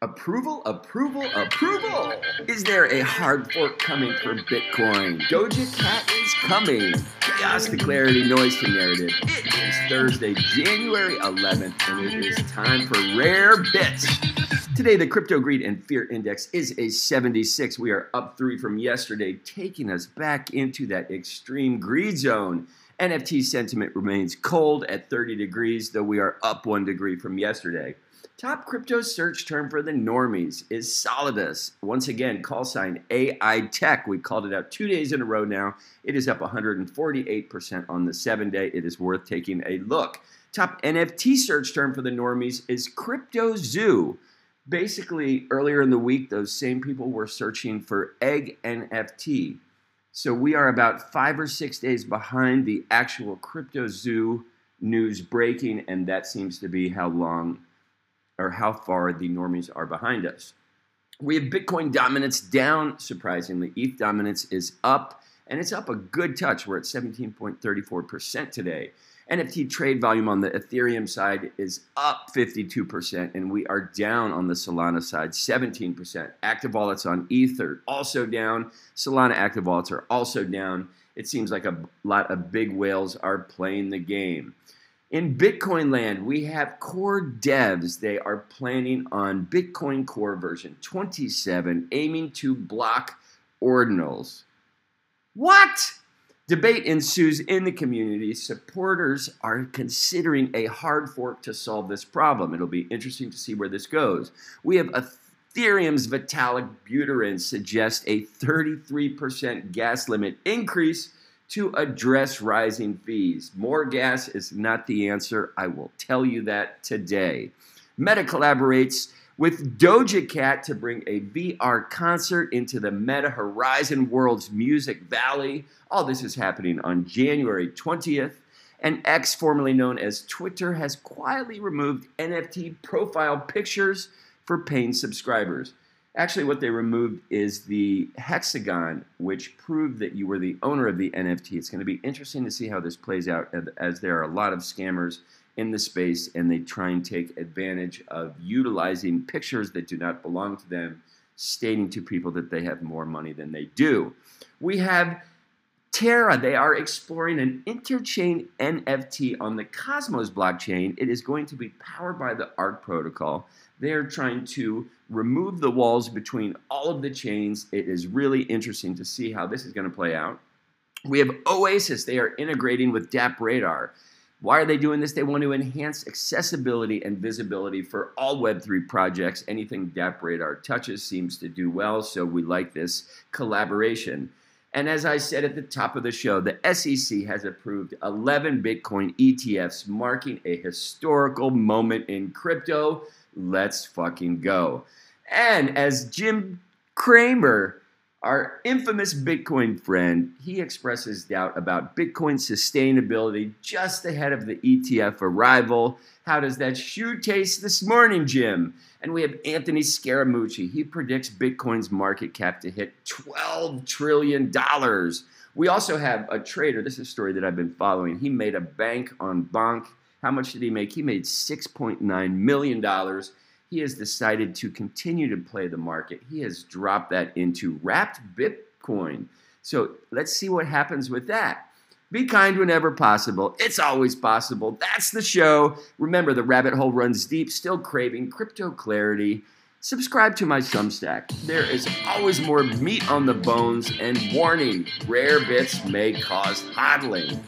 Approval, approval, approval! Is there a hard fork coming for Bitcoin? Doja Cat is coming. Chaos to clarity, noise to narrative. It is Thursday, January 11th, and it is time for Rare Bits. Today, the Crypto Greed and Fear Index is a 76. We are up three from yesterday, taking us back into that extreme greed zone. NFT sentiment remains cold at 30 degrees, though we are up one degree from yesterday. Top crypto search term for the normies is Solidus. Once again, call sign AI Tech. We've called it out two days in a row now. It is up 148% on the seven day. It is worth taking a look. Top NFT search term for the normies is Crypto Zoo. Basically, earlier in the week, those same people were searching for Egg NFT. So we are about five or six days behind the actual Crypto Zoo news breaking, and that seems to be how long or how far the normies are behind us. We have Bitcoin dominance down, surprisingly. ETH dominance is up, and it's up a good touch. We're at 17.34% today. NFT trade volume on the Ethereum side is up 52%, and we are down on the Solana side 17%. Active wallets on Ether also down. Solana active wallets are also down. It seems like a lot of big whales are playing the game. In Bitcoin land, we have core devs. They are planning on Bitcoin Core version 27, aiming to block ordinals. What? Debate ensues in the community. Supporters are considering a hard fork to solve this problem. It'll be interesting to see where this goes. We have Ethereum's Vitalik Buterin suggest a 33% gas limit increase to address rising fees. More gas is not the answer. I will tell you that today. Meta collaborates with Doja Cat to bring a VR concert into the Meta Horizon World's Music Valley. All this is happening on January 20th. And X, formerly known as Twitter, has quietly removed NFT profile pictures for paying subscribers. Actually, what they removed is the hexagon, which proved that you were the owner of the NFT. It's going to be interesting to see how this plays out, as there are a lot of scammers in the space, and they try and take advantage of utilizing pictures that do not belong to them, stating to people that they have more money than they do. We have Terra, they are exploring an interchain NFT on the Cosmos blockchain. It is going to be powered by the Ark protocol. They are trying to remove the walls between all of the chains. It is really interesting to see how this is going to play out. We have Oasis, they are integrating with DappRadar. Why are they doing this? They want to enhance accessibility and visibility for all Web3 projects. Anything DappRadar touches seems to do well, so we like this collaboration. And as I said at the top of the show, the SEC has approved 11 Bitcoin ETFs, marking a historical moment in crypto. Let's fucking go. And as Jim Cramer, our infamous Bitcoin friend, he expresses doubt about Bitcoin sustainability just ahead of the ETF arrival. How does that shoe taste this morning, Jim? And we have Anthony Scaramucci. He predicts Bitcoin's market cap to hit $12 trillion. We also have a trader. This is a story that I've been following. He made a bank on Bonk. How much did he make? He made $6.9 million. He has decided to continue to play the market. He has dropped that into wrapped Bitcoin. So let's see what happens with that. Be kind whenever possible. It's always possible. That's the show. Remember, the rabbit hole runs deep, still craving crypto clarity. Subscribe to my Substack. There is always more meat on the bones, and warning rare bits may cause hodling.